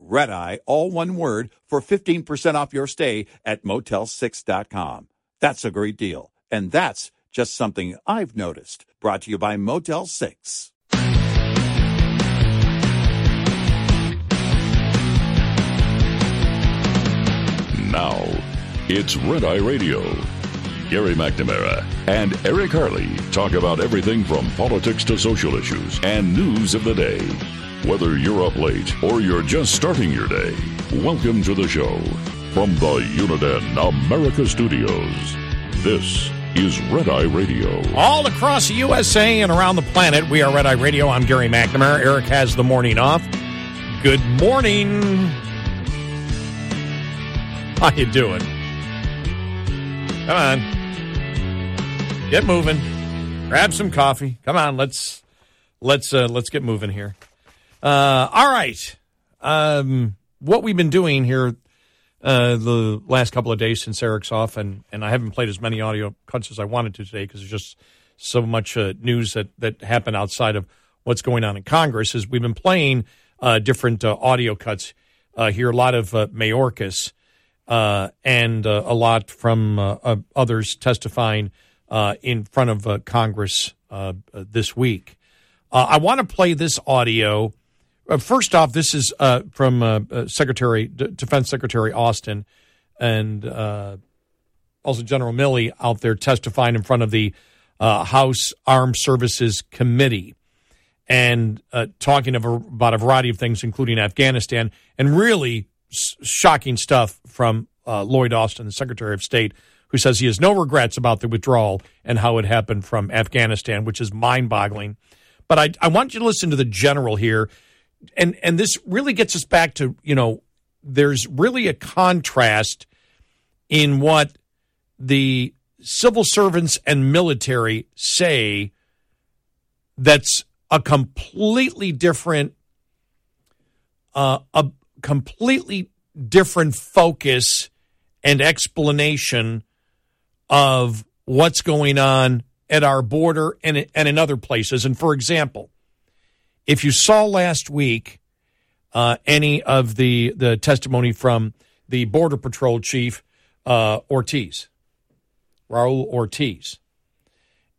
Red Eye, all one word, for 15% off your stay at motel6.com. That's a great deal. And that's just something I've noticed. Brought to you by Motel 6. Now, it's Red Eye Radio. Gary McNamara and Eric Harley talk about everything from politics to social issues and news of the day. Whether you're up late or you're just starting your day, welcome to the show. From the Uniden America Studios, this is Red Eye Radio. All across the USA and around the planet, we are Red Eye Radio. I'm Gary McNamara. Eric has the morning off. Good morning. How you doing? Come on. Get moving. Grab some coffee. Come on, let's let's uh, let's get moving here. Uh, all right. Um, what we've been doing here uh, the last couple of days since Eric's off, and, and I haven't played as many audio cuts as I wanted to today because there's just so much uh, news that, that happened outside of what's going on in Congress. Is we've been playing uh, different uh, audio cuts uh, here, a lot of Mayorkas and a lot from others testifying in front of Congress this week. I want to play this audio first off, this is uh, from uh, uh Secretary D- Defense Secretary Austin and uh, also General Milley out there testifying in front of the uh, House Armed Services Committee and talking of a, about a variety of things, including Afghanistan, and really s- shocking stuff from Lloyd Austin, the Secretary of State, who says he has no regrets about the withdrawal and how it happened from Afghanistan, which is mind-boggling. But I, I want you to listen to the general here and and this really gets us back to you know there's really a contrast in what the civil servants and military say that's a completely different uh, a completely different focus and explanation of what's going on at our border and, and in other places. And for example, if you saw last week uh, any of the the testimony from the Border Patrol Chief uh, Ortiz, Raul Ortiz,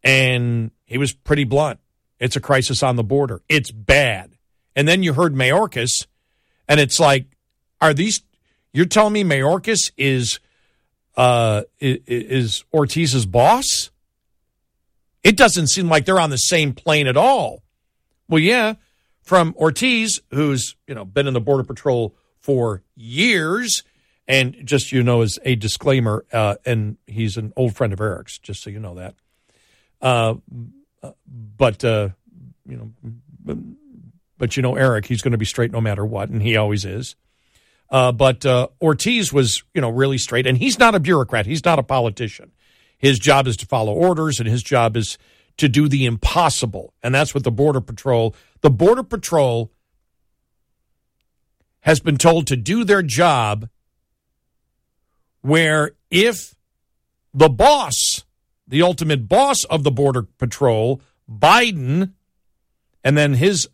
and he was pretty blunt. It's a crisis on the border. It's bad. And then you heard Mayorkas, and it's like, are these? You're telling me Mayorkas is uh, is Ortiz's boss? It doesn't seem like they're on the same plane at all. Well, yeah, from Ortiz, who's you know been in the Border Patrol for years, and just you know as a disclaimer, uh, and he's an old friend of Eric's, just so you know that. Uh, but uh, you know, but, you know Eric, he's going to be straight no matter what, and he always is. Uh, but uh, Ortiz was, you know, really straight, and he's not a bureaucrat. He's not a politician. His job is to follow orders, and his job is to do the impossible. And that's what the Border Patrol, the Border Patrol has been told to do their job where if the boss, the ultimate boss of the Border Patrol, Biden, and then his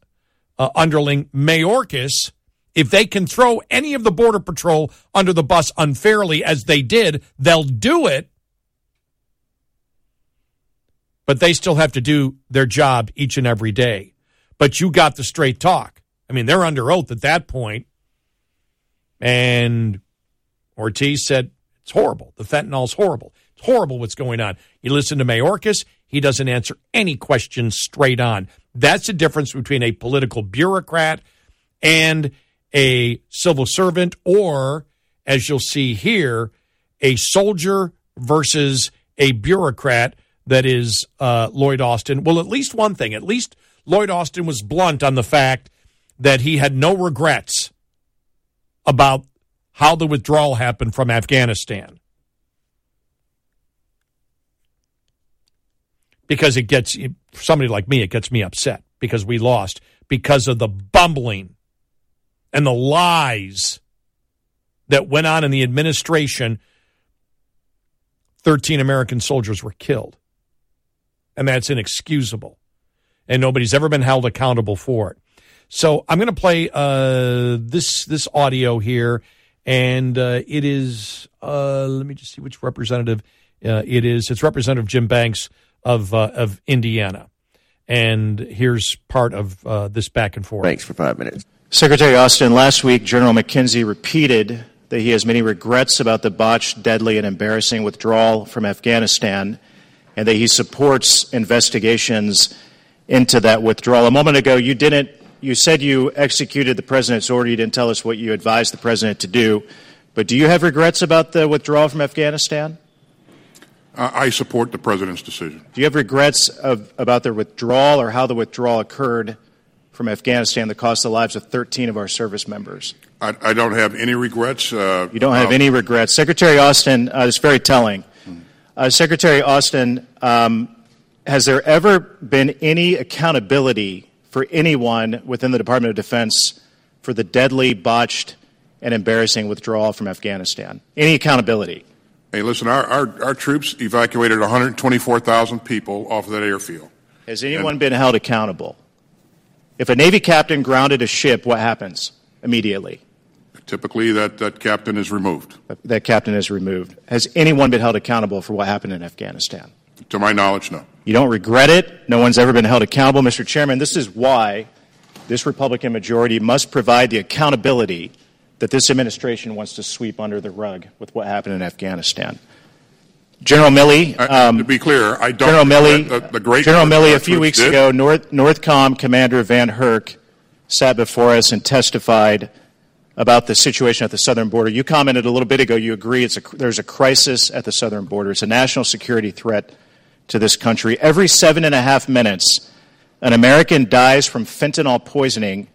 uh, underling, Mayorkas, if they can throw any of the Border Patrol under the bus unfairly, as they did, they'll do it but they still have to do their job each and every day. But you got the straight talk. I mean, they're under oath at that point. And Ortiz said, it's horrible. The fentanyl's horrible. It's horrible what's going on. You listen to Mayorkas, He doesn't answer any questions straight on. That's the difference between a political bureaucrat and a civil servant, or, as you'll see here, a soldier versus a bureaucrat that is uh, Lloyd Austin. Well, at least one thing, at least Lloyd Austin was blunt on the fact that he had no regrets about how the withdrawal happened from Afghanistan. Because it gets, somebody like me, it gets me upset because we lost because of the bumbling and the lies that went on in the administration. 13 American soldiers were killed. And that's inexcusable. And nobody's ever been held accountable for it. So I'm going to play uh, this this audio here, and uh, it is uh, let me just see which representative uh, it is. It's Representative Jim Banks of uh, of Indiana, and here's part of uh, this back and forth. Banks for five minutes. Secretary Austin, last week General McKenzie repeated that he has many regrets about the botched, deadly, and embarrassing withdrawal from Afghanistan, and that he supports investigations into that withdrawal. A moment ago, you didn't you said you executed the president's order. You didn't tell us what you advised the president to do. But do you have regrets about the withdrawal from Afghanistan? I support the president's decision. Do you have regrets of, about the withdrawal or how the withdrawal occurred from Afghanistan that cost the lives of 13 of our service members? I, I don't have any regrets. Uh, you don't have uh, any regrets. Secretary Austin, uh, it's very telling. Uh, Secretary Austin, um, has there ever been any accountability for anyone within the Department of Defense for the deadly, botched, and embarrassing withdrawal from Afghanistan? Any accountability? Hey, listen, our, our, our troops evacuated 124,000 people off of that airfield. Has anyone and, been held accountable? If a Navy captain grounded a ship, what happens immediately? Typically, that, that captain is removed. That captain is removed. Has anyone been held accountable for what happened in Afghanistan? To my knowledge, no. You don't regret it. No one's ever been held accountable. Mr. Chairman, this is why this Republican majority must provide the accountability that this administration wants to sweep under the rug with what happened in Afghanistan. General Milley. Um, to be clear, I don't. General Milley. The, the great General Milley. A few weeks did. ago, North, Northcom Commander VanHerck sat before us and testified about the situation at the southern border. You commented a little bit ago. You agree a, there's a crisis at the southern border. It's a national security threat to this country. Every seven and a half minutes, an American dies from fentanyl poisoning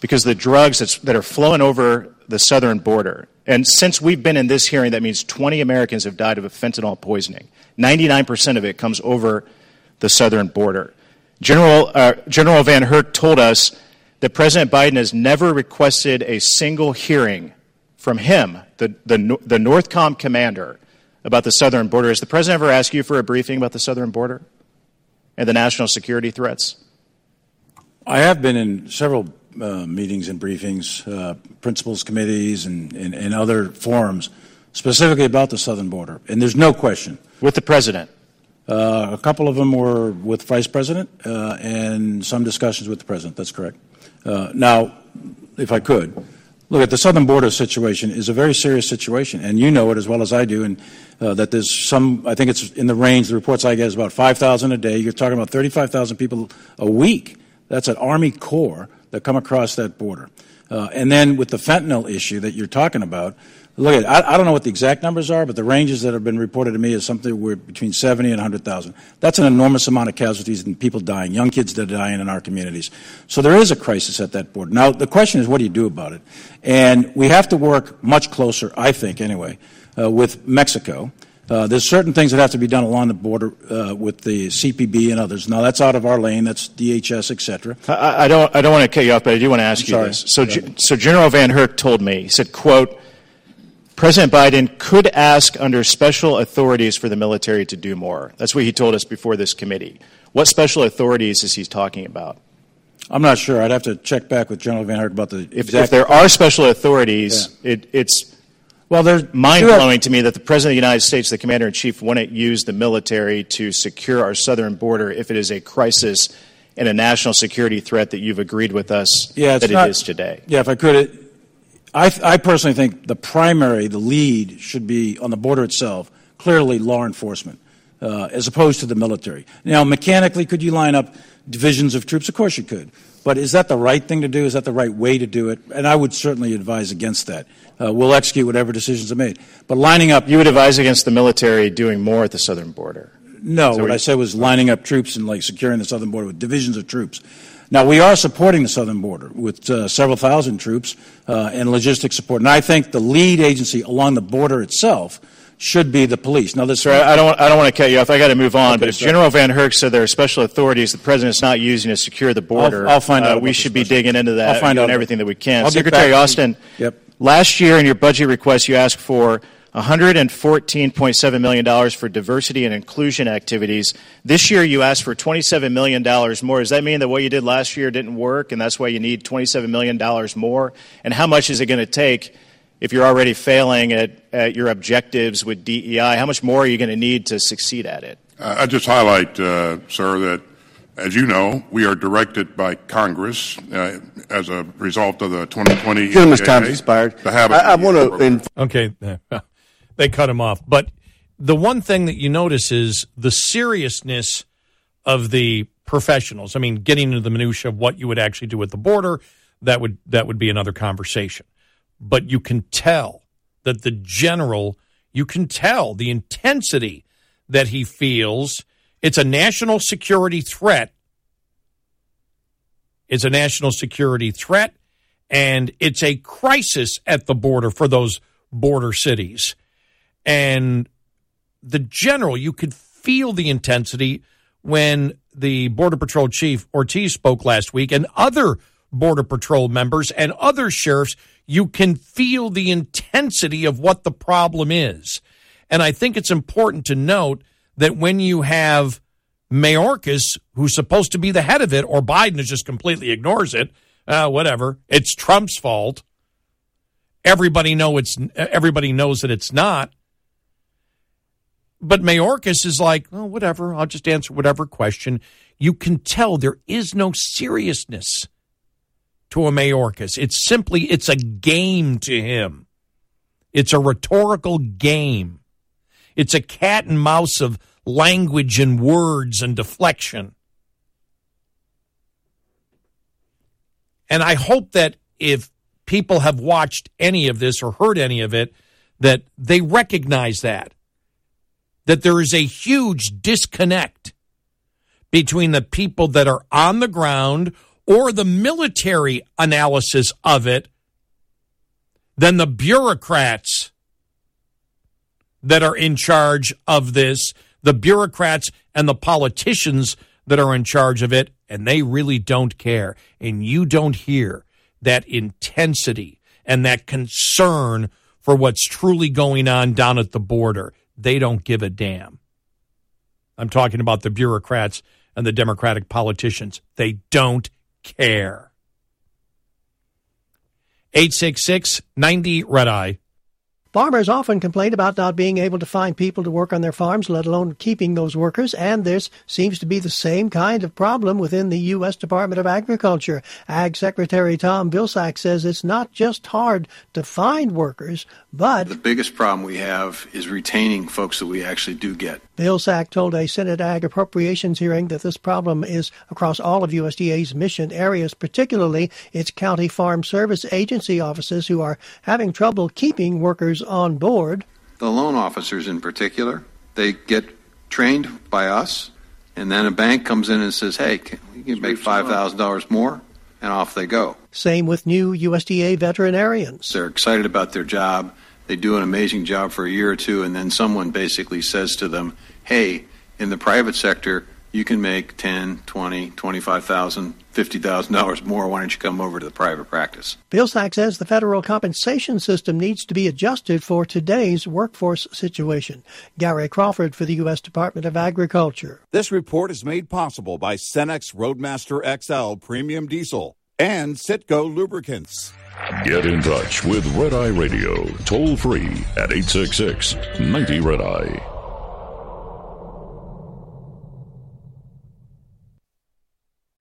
because the drugs that are flowing over the southern border. And since we've been in this hearing, that means 20 Americans have died of a fentanyl poisoning. 99% of it comes over the southern border. General, uh, General VanHerck told us that President Biden has never requested a single hearing from him, the, the, the Northcom commander, about the southern border. Has the president ever asked you for a briefing about the southern border and the national security threats? I have been in several uh, meetings and briefings, uh, principals committees, and, and, and, other forums specifically about the southern border. And there's no question. With the president? Uh, a couple of them were with vice president uh, and some discussions with the president. That's correct. Uh, now, if I could, Look, at the southern border situation is a very serious situation, and you know it as well as I do. And uh, that there's some, I think it's in the range. The reports I get is about 5,000 a day. You're talking about 35,000 people a week. That's an Army Corps that come across that border. Uh, and then with the fentanyl issue that you're talking about, look at I, I, don't know what the exact numbers are, but the ranges that have been reported to me is something where between 70 and 100,000. That's an enormous amount of casualties and people dying, young kids that are dying in our communities. So there is a crisis at that border. Now the question is, what do you do about it? And we have to work much closer, I think, anyway, uh, with Mexico. Uh, there's certain things that have to be done along the border uh, with the CPB and others. Now that's out of our lane. That's DHS, etc. I, I, don't. I don't want to cut you off, but I do want to ask I'm you sorry. this. So, yeah. so General VanHerck told me. He said, "quote President Biden could ask under special authorities for the military to do more." That's what he told us before this committee. What special authorities is he talking about? I'm not sure. I'd have to check back with General VanHerck about the if, if there are special authorities. Yeah. It, it's well, there's mind blowing to me that the President of the United States, the Commander in Chief, wouldn't use the military to secure our southern border if it is a crisis and a national security threat that you've agreed with us yeah, that not, it is today. Yeah, if I could, it, I, I personally think the primary, the lead, should be on the border itself. Clearly, law enforcement. uh, as opposed to the military. Now, mechanically, could you line up divisions of troops? Of course you could. But is that the right thing to do? Is that the right way to do it? And I would certainly advise against that. Uh, we'll execute whatever decisions are made. But lining up. You would advise against the military doing more at the southern border? No, what, what I said was lining up troops and like securing the southern border with divisions of troops. Now, we are supporting the southern border with uh, several thousand troops uh, and logistic support. And I think the lead agency along the border itself should be the police. Now, this. Sir, I don't. I don't want to cut you off. I got to move on. Okay, but if sorry. General VanHerck said there are special authorities the president's not using to secure the border, I'll, I'll find uh, out. we should be digging into that. I'll find out everything that we can. I'll Secretary Austin. Yep. Last year, in your budget request, you asked for $114.7 million for diversity and inclusion activities. This year, you asked for $27 million more. Does that mean that what you did last year didn't work, and that's why you need $27 million more? And how much is it going to take if you're already failing at, at your objectives with DEI, how much more are you going to need to succeed at it? Uh, I just highlight, uh, sir, that as you know, we are directed by Congress uh, as a result of the 2020. Gentleman's time expired. I, I want to. Inf- okay, they cut him off. But the one thing that you notice is the seriousness of the professionals. I mean, getting into the minutia of what you would actually do at the border, that would that would be another conversation but you can tell that the general, you can tell the intensity that he feels. It's a national security threat. It's a national security threat, and it's a crisis at the border for those border cities. And the general, you could feel the intensity when the Border Patrol Chief Ortiz spoke last week and other Border Patrol members and other sheriffs you can feel the intensity of what the problem is. And I think it's important to note that when you have Mayorkas, who's supposed to be the head of it, or Biden just completely ignores it, uh, whatever, it's Trump's fault. Everybody know it's everybody knows that it's not. But Mayorkas is like, oh, whatever. I'll just answer whatever question. You can tell there is no seriousness to a Mayorkas. It's simply, it's a game to him. It's a rhetorical game. It's a cat and mouse of language and words and deflection. And I hope that if people have watched any of this or heard any of it, that they recognize that. That there is a huge disconnect between the people that are on the ground or the military analysis of it than the bureaucrats that are in charge of this, the bureaucrats and the politicians that are in charge of it, and they really don't care. And you don't hear that intensity and that concern for what's truly going on down at the border. They don't give a damn. I'm talking about the bureaucrats and the Democratic politicians. They don't care. 866 90 Red Eye. Farmers often complain about not being able to find people to work on their farms, let alone keeping those workers, and this seems to be the same kind of problem within the U.S. Department of Agriculture. Ag Secretary Tom Vilsack says it's not just hard to find workers, but the biggest problem we have is retaining folks that we actually do get. Vilsack told a Senate Ag Appropriations hearing that this problem is across all of USDA's mission areas, particularly its county farm service agency offices who are having trouble keeping workers on board. The loan officers, in particular, they get trained by us, and then a bank comes in and says, "Hey, can, you can make five thousand dollars more," and off they go. Same with new USDA veterinarians. They're excited about their job. They do an amazing job for a year or two, and then someone basically says to them, "Hey, in the private sector." You can make 10, 20, 25,000, $50,000 more. Why don't you come over to the private practice? Vilsack says the federal compensation system needs to be adjusted for today's workforce situation. Gary Crawford for the U.S. Department of Agriculture. This report is made possible by Cenex Roadmaster XL Premium Diesel and Citgo Lubricants. Get in touch with Red Eye Radio, toll free at 866 90 Red Eye.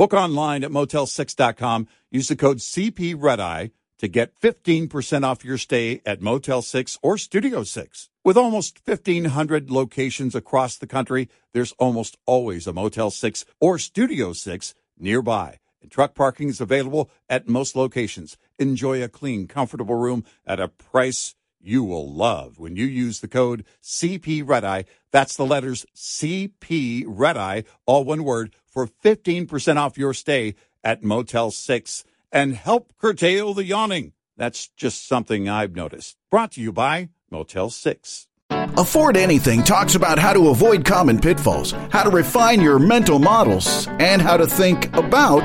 Book online at motel6.com. Use the code CP Redeye to get 15% off your stay at Motel 6 or Studio 6. With almost 1,500 locations across the country, there's almost always a Motel 6 or Studio 6 nearby. And truck parking is available at most locations. Enjoy a clean, comfortable room at a price you will love when you use the code CP Redeye. That's the letters CP Redeye, all one word, for 15% off your stay at Motel 6 and help curtail the yawning. That's just something I've noticed. Brought to you by Motel 6. Afford Anything talks about how to avoid common pitfalls, how to refine your mental models, and how to think about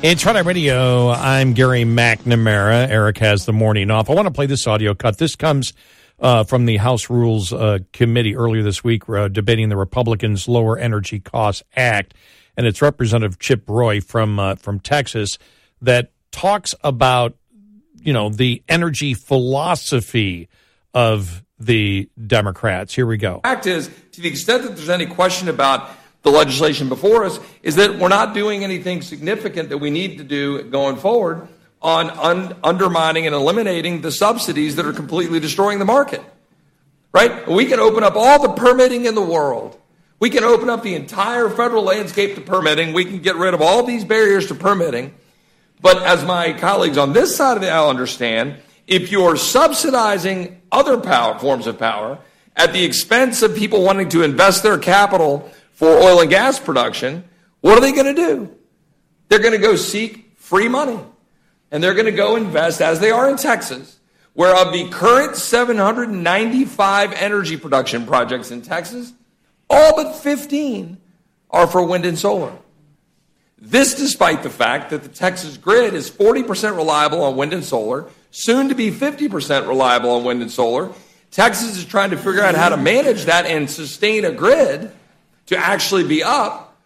It's Red Eye Radio. I'm Gary McNamara. Eric has the morning off. I want to play this audio cut. This comes uh, from the House Rules uh, Committee earlier this week, uh, debating the Republicans' Lower Energy Costs Act, and it's Representative Chip Roy from uh, from Texas that talks about you know the energy philosophy of the Democrats. Here we go. Fact is, to the extent that there's any question about the legislation before us is that we're not doing anything significant that we need to do going forward on un- undermining and eliminating the subsidies that are completely destroying the market. Right? We can open up all the permitting in the world. We can open up the entire federal landscape to permitting. We can get rid of all these barriers to permitting. But as my colleagues on this side of the aisle understand, if you're subsidizing other power forms of power at the expense of people wanting to invest their capital for oil and gas production, what are they going to do? They're going to go seek free money. And they're going to go invest, as they are in Texas, where of the current 795 energy production projects in Texas, all but 15 are for wind and solar. This despite the fact that the Texas grid is 40% reliable on wind and solar, soon to be 50% reliable on wind and solar. Texas is trying to figure out how to manage that and sustain a grid to actually be up,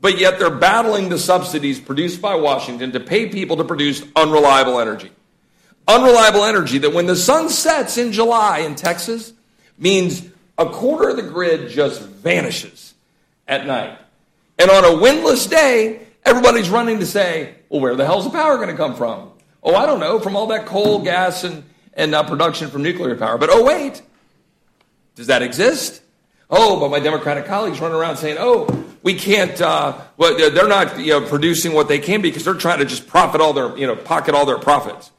but yet they're battling the subsidies produced by Washington to pay people to produce unreliable energy. Unreliable energy that when the sun sets in July in Texas means a quarter of the grid just vanishes at night. And on a windless day, everybody's running to say, well, where the hell's the power going to come from? Oh, I don't know, from all that coal, gas, and, and uh, production from nuclear power. But oh, wait, does that exist? Oh, but my Democratic colleagues run around saying, oh, we can't, uh, well, they're not you know, producing what they can because they're trying to just profit all their, you know, pocket all their profits.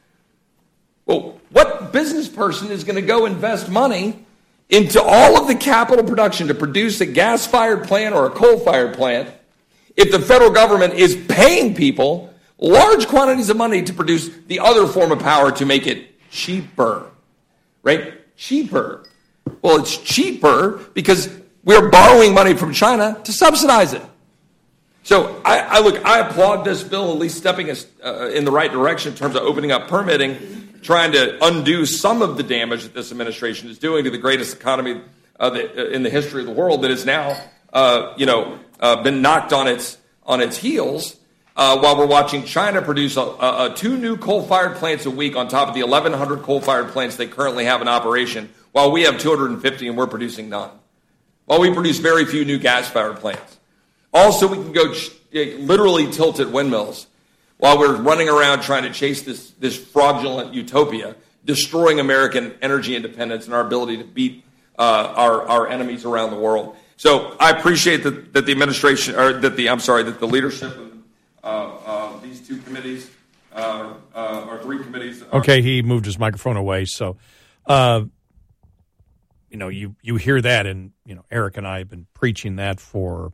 Well, what business person is going to go invest money into all of the capital production to produce a gas fired plant or a coal fired plant if the federal government is paying people large quantities of money to produce the other form of power to make it cheaper? Right? Cheaper. Well, it's cheaper because we're borrowing money from China to subsidize it. So I, I look, I applaud this bill at least stepping us uh, in the right direction in terms of opening up permitting, trying to undo some of the damage that this administration is doing to the greatest economy uh, the, in the history of the world that has now, uh, you know, uh, been knocked on its on its heels. Uh, while we're watching China produce a, a, a two new coal-fired plants a week on top of the 1,100 coal-fired plants they currently have in operation, while we have 250 and we're producing none. While we produce very few new gas fired plants. Also, we can go ch- literally tilted windmills while we're running around trying to chase this, this fraudulent utopia, destroying American energy independence and our ability to beat uh, our, our enemies around the world. So I appreciate that, that the administration, or that the, I'm sorry, that the leadership of uh, uh, these two committees, uh, uh, or three committees. Are, Okay, he moved his microphone away. So, uh, you know, you you hear that, and you know, Eric and I have been preaching that for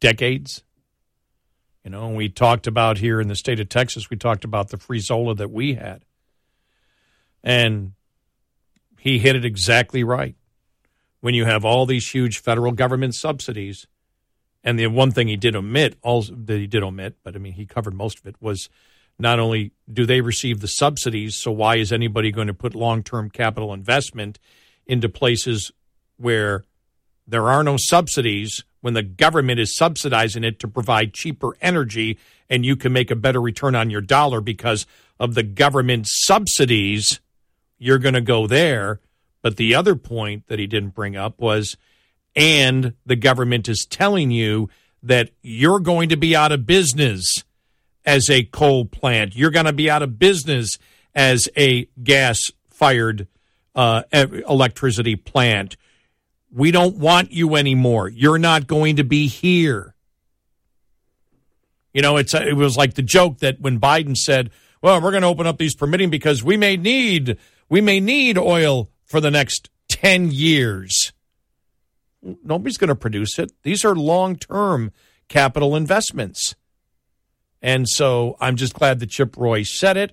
decades. You know, and we talked about here in the state of Texas, we talked about the free Zola that we had, and he hit it exactly right. When you have all these huge federal government subsidies, and the one thing he did omit, all that he did omit, but I mean, he covered most of it, was not only do they receive the subsidies, so why is anybody going to put long term capital investment into places where there are no subsidies when the government is subsidizing it to provide cheaper energy and you can make a better return on your dollar because of the government subsidies? You're going to go there. But the other point that he didn't bring up was, and the government is telling you that you're going to be out of business as a coal plant. You're going to be out of business as a gas fired uh, electricity plant. We don't want you anymore. You're not going to be here. You know, it's it was like the joke that when Biden said, "Well, we're going to open up these permitting because we may need we may need oil for the next 10 years." Nobody's going to produce it. These are long-term capital investments. And so I'm just glad that Chip Roy said it.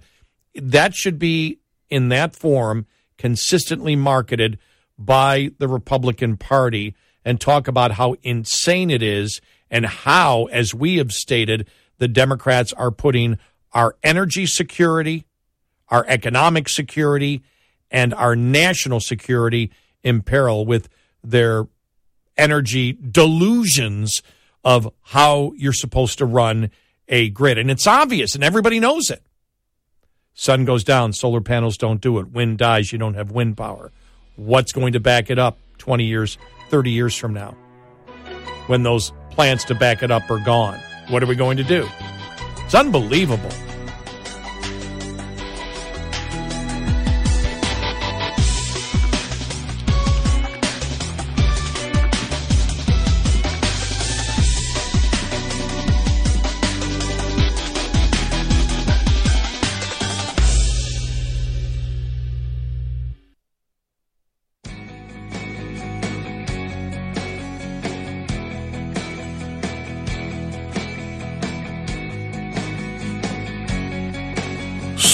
That should be in that form consistently marketed by the Republican Party and talk about how insane it is and how, as we have stated, the Democrats are putting our energy security, our economic security, and our national security in peril with their energy delusions of how you're supposed to run a grid. And it's obvious, and everybody knows it. Sun goes down, solar panels don't do it. Wind dies, you don't have wind power. What's going to back it up 20 years, 30 years from now? When those plants to back it up are gone, what are we going to do? It's unbelievable.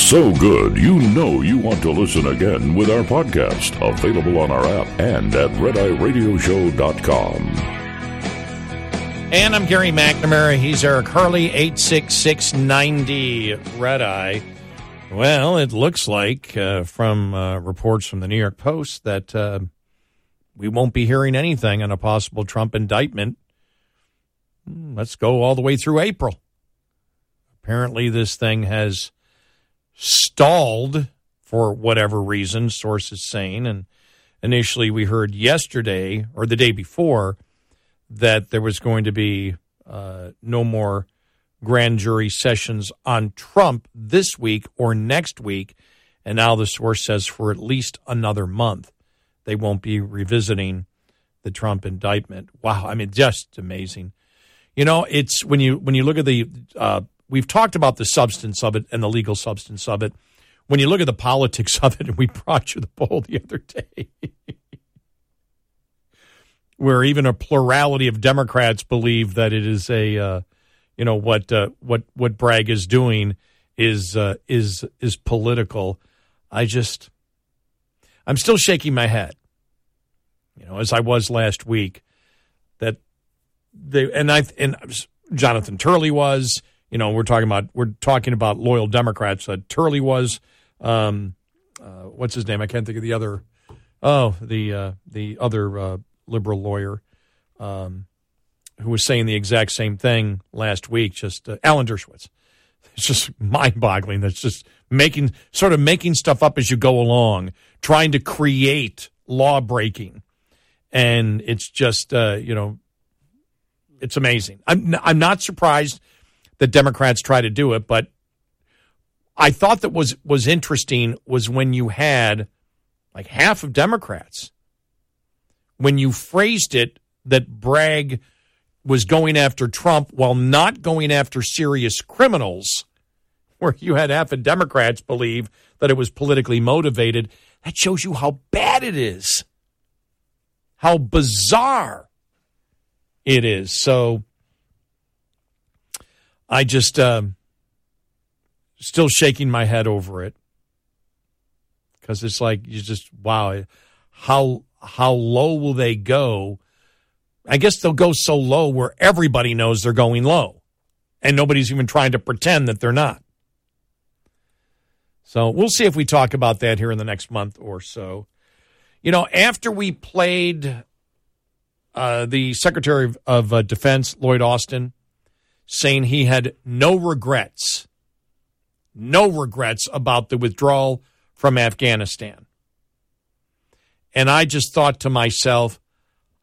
So good, you know you want to listen again with our podcast, available on our app and at redeyeradioshow.com. And I'm Gary McNamara. He's Eric Harley, 86690 Red Eye. Well, it looks like uh, from uh, reports from the New York Post that uh, we won't be hearing anything on a possible Trump indictment. Hmm, let's go all the way through April. Apparently, this thing has stalled for whatever reason, sources saying. And initially, we heard yesterday or the day before that there was going to be uh, no more grand jury sessions on Trump this week or next week. And now the source says for at least another month, they won't be revisiting the Trump indictment. Wow. I mean, just amazing. You know, it's when you when you look at the uh, we've talked about the substance of it and the legal substance of it. When you look at the politics of it, and we brought you the poll the other day, where even a plurality of Democrats believe that it is a, uh, you know, what uh, what what Bragg is doing is uh, is is political. I just, I'm still shaking my head. You know, as I was last week, that they and I and Jonathan Turley was you know, we're talking about we're talking about loyal Democrats. Uh, Turley was, um, uh, what's his name? I can't think of the other. Oh, the uh, the other uh, liberal lawyer, um, who was saying the exact same thing last week. Just uh, Alan Dershowitz. It's just mind-boggling. That's just making sort of making stuff up as you go along, trying to create law breaking, and it's just uh, you know, it's amazing. I'm I'm not surprised that Democrats try to do it, but I thought that was was interesting was when you had like half of Democrats when you phrased it that Bragg was going after Trump while not going after serious criminals, where you had half of Democrats believe that it was politically motivated, that shows you how bad it is, how bizarre it is. So I just uh, still shaking my head over it because it's like you just wow, how how low will they go? I guess they'll go so low where everybody knows they're going low, and nobody's even trying to pretend that they're not. So we'll see if we talk about that here in the next month or so. You know, after we played uh, the Secretary of, of uh, Defense, Lloyd Austin, saying he had no regrets, no regrets about the withdrawal from Afghanistan. And I just thought to myself,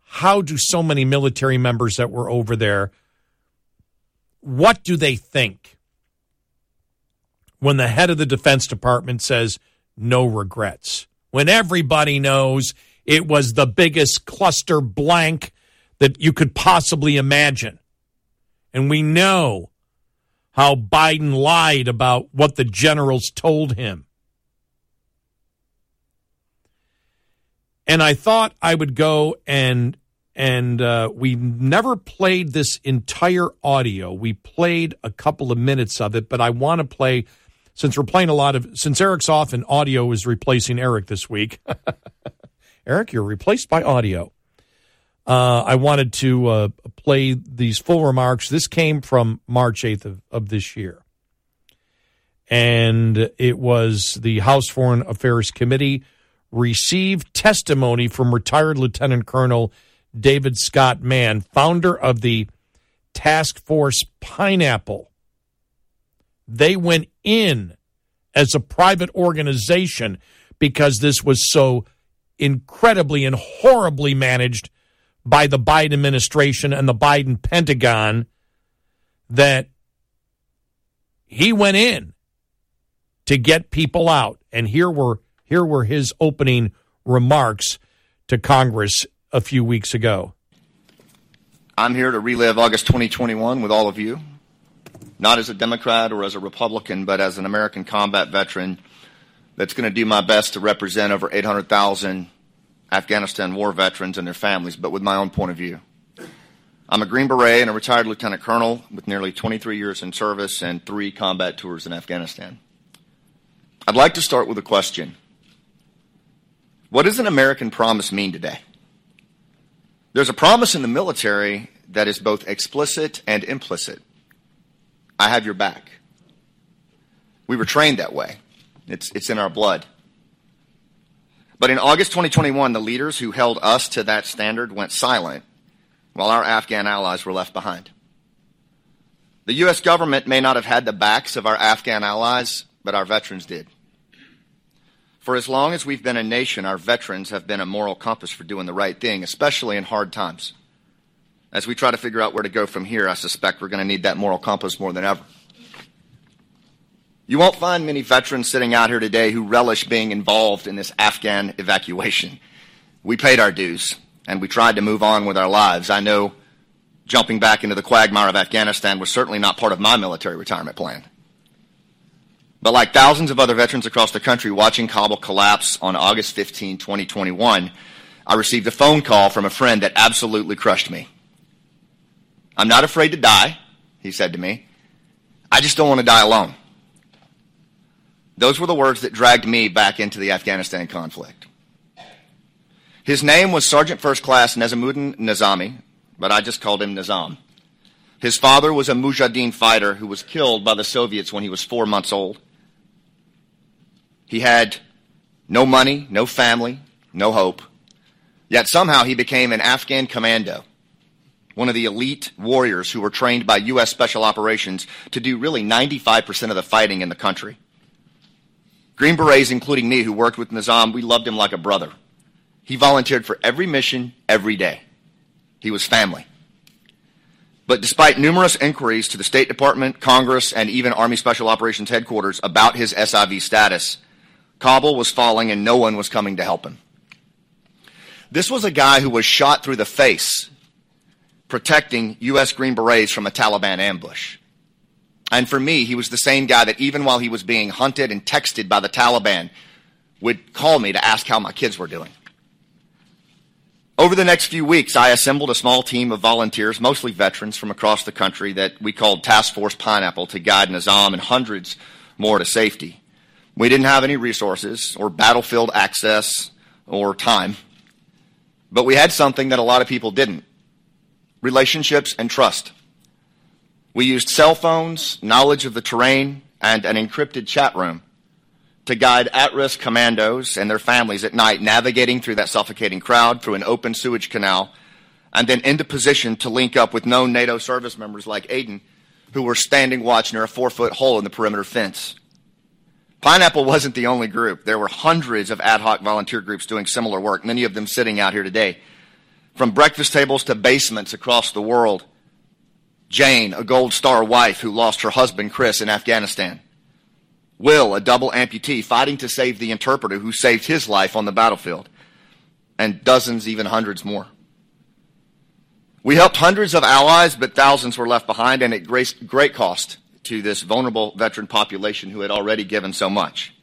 how do so many military members that were over there, what do they think when the head of the Defense Department says no regrets? When everybody knows it was the biggest cluster blank that you could possibly imagine. And we know how Biden lied about what the generals told him. And I thought I would go and and uh, we never played this entire audio. We played a couple of minutes of it, but I want to play since we're playing a lot of since Eric's off and audio is replacing Eric this week. Eric, you're replaced by audio. Uh, I wanted to uh, play these full remarks. This came from March 8th of, of this year. And it was the House Foreign Affairs Committee received testimony from retired Lieutenant Colonel David Scott Mann, founder of the Task Force Pineapple. They went in as a private organization because this was so incredibly and horribly managed by the Biden administration and the Biden Pentagon that he went in to get people out. And here were here were his opening remarks to Congress a few weeks ago. I'm here to relive August 2021 with all of you, not as a Democrat or as a Republican, but as an American combat veteran that's going to do my best to represent over 800,000 Afghanistan war veterans and their families, but with my own point of view. I'm a Green Beret and a retired lieutenant colonel with nearly 23 years in service and three combat tours in Afghanistan. I'd like to start with a question. What does an American promise mean today? There's a promise in the military that is both explicit and implicit. I have your back. We were trained that way. It's, it's in our blood. But in August 2021, the leaders who held us to that standard went silent while our Afghan allies were left behind. The U.S. government may not have had the backs of our Afghan allies, but our veterans did. For as long as we've been a nation, our veterans have been a moral compass for doing the right thing, especially in hard times. As we try to figure out where to go from here, I suspect we're going to need that moral compass more than ever. You won't find many veterans sitting out here today who relish being involved in this Afghan evacuation. We paid our dues and we tried to move on with our lives. I know jumping back into the quagmire of Afghanistan was certainly not part of my military retirement plan. But like thousands of other veterans across the country watching Kabul collapse on August 15, 2021, I received a phone call from a friend that absolutely crushed me. I'm not afraid to die, he said to me. I just don't want to die alone. Those were the words that dragged me back into the Afghanistan conflict. His name was Sergeant First Class Nazimuddin Nizami, but I just called him Nizam. His father was a Mujahideen fighter who was killed by the Soviets when he was four months old. He had no money, no family, no hope. Yet somehow he became an Afghan commando, one of the elite warriors who were trained by U.S. Special Operations to do really 95% of the fighting in the country. Green Berets, including me, who worked with Nizam, we loved him like a brother. He volunteered for every mission every day. He was family. But despite numerous inquiries to the State Department, Congress, and even Army Special Operations headquarters about his SIV status, Kabul was falling and no one was coming to help him. This was a guy who was shot through the face protecting U.S. Green Berets from a Taliban ambush. And for me, he was the same guy that even while he was being hunted and texted by the Taliban, would call me to ask how my kids were doing. Over the next few weeks, I assembled a small team of volunteers, mostly veterans from across the country, that we called Task Force Pineapple to guide Nizam and hundreds more to safety. We didn't have any resources or battlefield access or time, but we had something that a lot of people didn't relationships and trust. We used cell phones, knowledge of the terrain, and an encrypted chat room to guide at risk commandos and their families at night navigating through that suffocating crowd through an open sewage canal and then into position to link up with known NATO service members like Aiden, who were standing watch near a four foot hole in the perimeter fence. Pineapple wasn't the only group. There were hundreds of ad hoc volunteer groups doing similar work, many of them sitting out here today. From breakfast tables to basements across the world. Jane, a Gold Star wife who lost her husband Chris in Afghanistan. Will, a double amputee, fighting to save the interpreter who saved his life on the battlefield, and dozens, even hundreds more. We helped hundreds of allies, but thousands were left behind and at great cost to this vulnerable veteran population who had already given so much.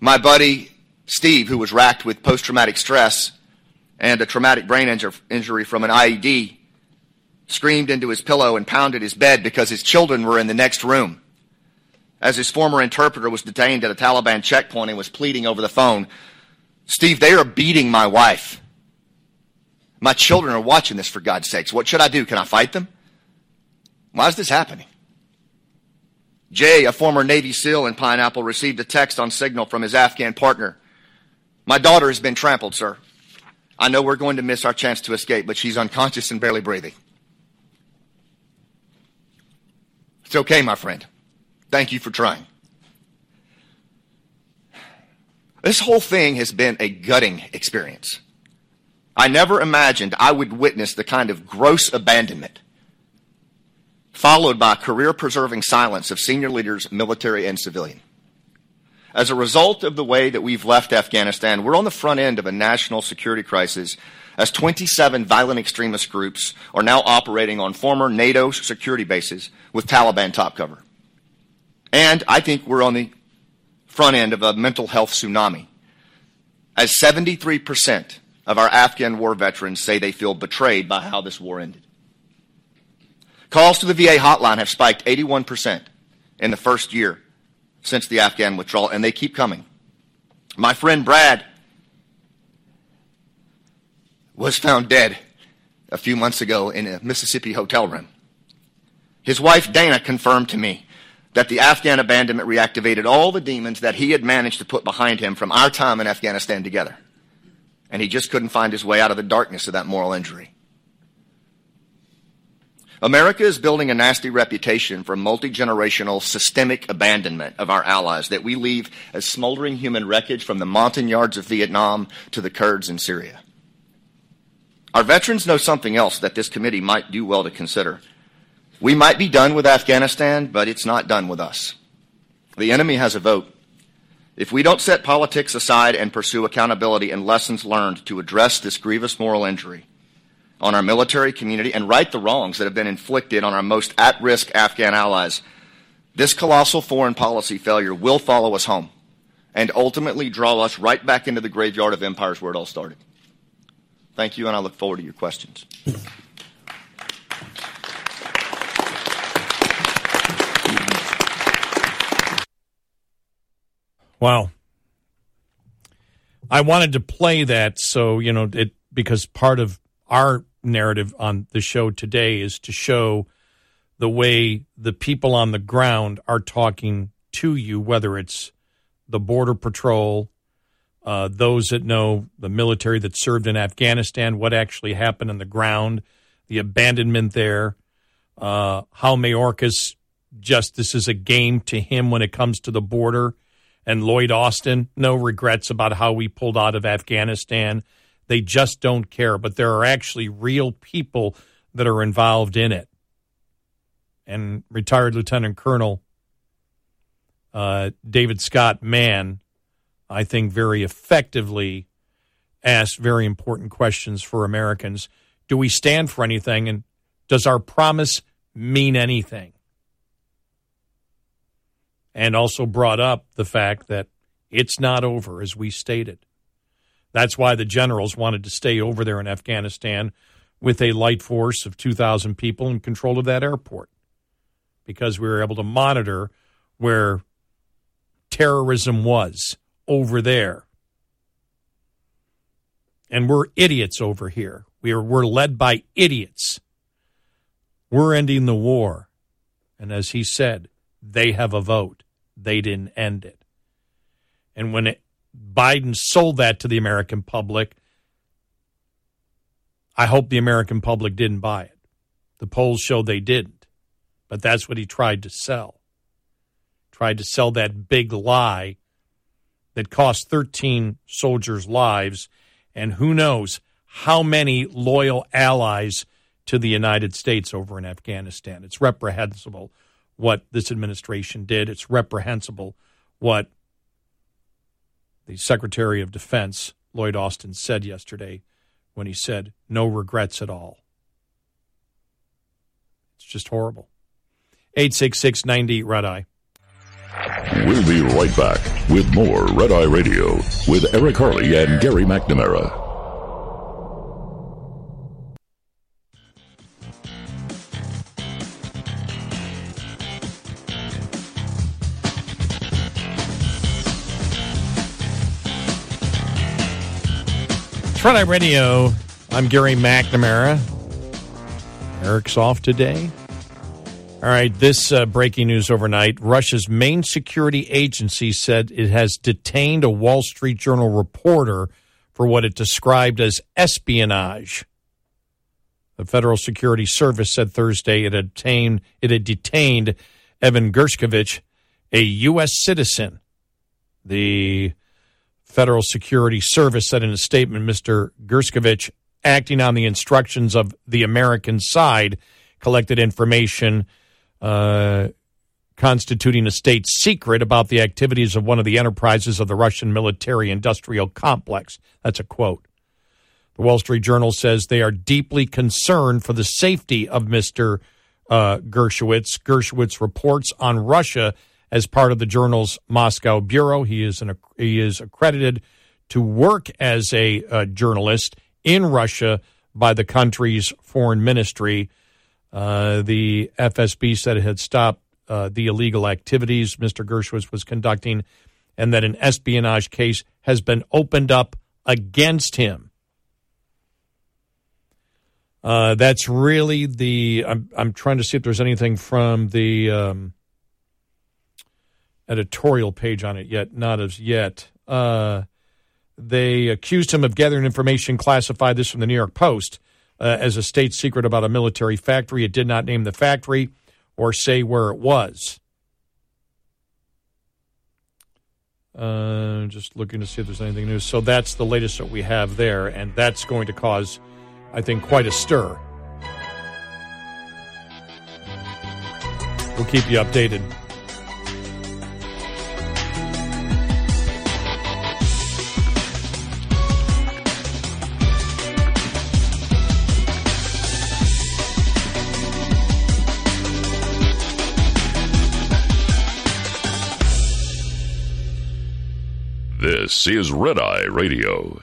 My buddy Steve, who was racked with post traumatic stress and a traumatic brain injury from an IED, screamed into his pillow and pounded his bed because his children were in the next room as his former interpreter was detained at a Taliban checkpoint and was pleading over the phone, Steve, they are beating my wife. My children are watching this for God's sakes. What should I do? Can I fight them? Why is this happening? Jay, a former Navy SEAL in Pineapple, received a text on signal from his Afghan partner. My daughter has been trampled, sir. I know we're going to miss our chance to escape, but she's unconscious and barely breathing. It's okay, my friend. Thank you for trying. This whole thing has been a gutting experience. I never imagined I would witness the kind of gross abandonment followed by career preserving silence of senior leaders, military and civilian. As a result of the way that we've left Afghanistan, we're on the front end of a national security crisis as 27 violent extremist groups are now operating on former NATO security bases with Taliban top cover. And I think we're on the front end of a mental health tsunami. As 73% of our Afghan war veterans say they feel betrayed by how this war ended. Calls to the VA hotline have spiked 81% in the first year since the Afghan withdrawal, and they keep coming. My friend Brad was found dead a few months ago in a Mississippi hotel room. His wife Dana confirmed to me that the Afghan abandonment reactivated all the demons that he had managed to put behind him from our time in Afghanistan together. And he just couldn't find his way out of the darkness of that moral injury. America is building a nasty reputation for multi generational systemic abandonment of our allies that we leave as smoldering human wreckage from the Montagnards of Vietnam to the Kurds in Syria. Our veterans know something else that this committee might do well to consider. We might be done with Afghanistan, but it's not done with us. The enemy has a vote. If we don't set politics aside and pursue accountability and lessons learned to address this grievous moral injury on our military community and right the wrongs that have been inflicted on our most at risk Afghan allies, this colossal foreign policy failure will follow us home and ultimately draw us right back into the graveyard of empires where it all started. Thank you, and I look forward to your questions. Wow. I wanted to play that so, you know, it because part of our narrative on the show today is to show the way the people on the ground are talking to you, whether it's the Border Patrol, uh, those that know the military that served in Afghanistan, what actually happened on the ground, the abandonment there, uh, how Mayorkas just this is a game to him when it comes to the border and Lloyd Austin, no regrets about how we pulled out of Afghanistan. They just don't care. But there are actually real people that are involved in it. And retired Lieutenant Colonel uh, David Scott Mann, I think, very effectively ask very important questions for Americans. Do we stand for anything? And does our promise mean anything? And also brought up the fact that it's not over, as we stated. That's why the generals wanted to stay over there in Afghanistan with a light force of 2,000 people in control of that airport because we were able to monitor where terrorism was over there. And we're idiots over here. We are, we're led by idiots. We're ending the war. And as he said, they have a vote. They didn't end it. And when it, Biden sold that to the American public, I hope the American public didn't buy it. The polls show they didn't. But that's what he tried to sell. Tried to sell that big lie that cost 13 soldiers' lives and who knows how many loyal allies to the United States over in Afghanistan. It's reprehensible what this administration did. It's reprehensible what the Secretary of Defense, Lloyd Austin, said yesterday when he said, no regrets at all. It's just horrible. 866 90 Red Eye. We'll be right back with more Red Eye Radio with Eric Harley and Gary McNamara. Red Eye Radio. I'm Gary McNamara. Eric's off today. All right, this uh, breaking news overnight Russia's main security agency said it has detained a Wall Street Journal reporter for what it described as espionage. The Federal Security Service said Thursday it had detained, it had detained Evan Gershkovich, a U.S. citizen. The Federal Security Service said in a statement Mr. Gershkovich, acting on the instructions of the American side, collected information uh, constituting a state secret about the activities of one of the enterprises of the Russian military industrial complex. That's a quote. The Wall Street Journal says they are deeply concerned for the safety of Mr. Uh, Gershowitz. Gershowitz reports on Russia as part of the journal's Moscow bureau. He is an he is accredited to work as a, a journalist in Russia by the country's foreign ministry. Uh, the FSB said it had stopped uh, the illegal activities Mr. Gershowitz was conducting, and that an espionage case has been opened up against him. Uh, that's really the. I'm I'm trying to see if there's anything from the um, editorial page on it yet. Not as yet. Uh, they accused him of gathering information classified. This from the New York Post uh, as a state secret about a military factory. It did not name the factory or say where it was. Uh, just looking to see if there's anything new. So that's the latest that we have there, and that's going to cause, I think, quite a stir. We'll keep you updated. This is Red Eye Radio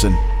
listen.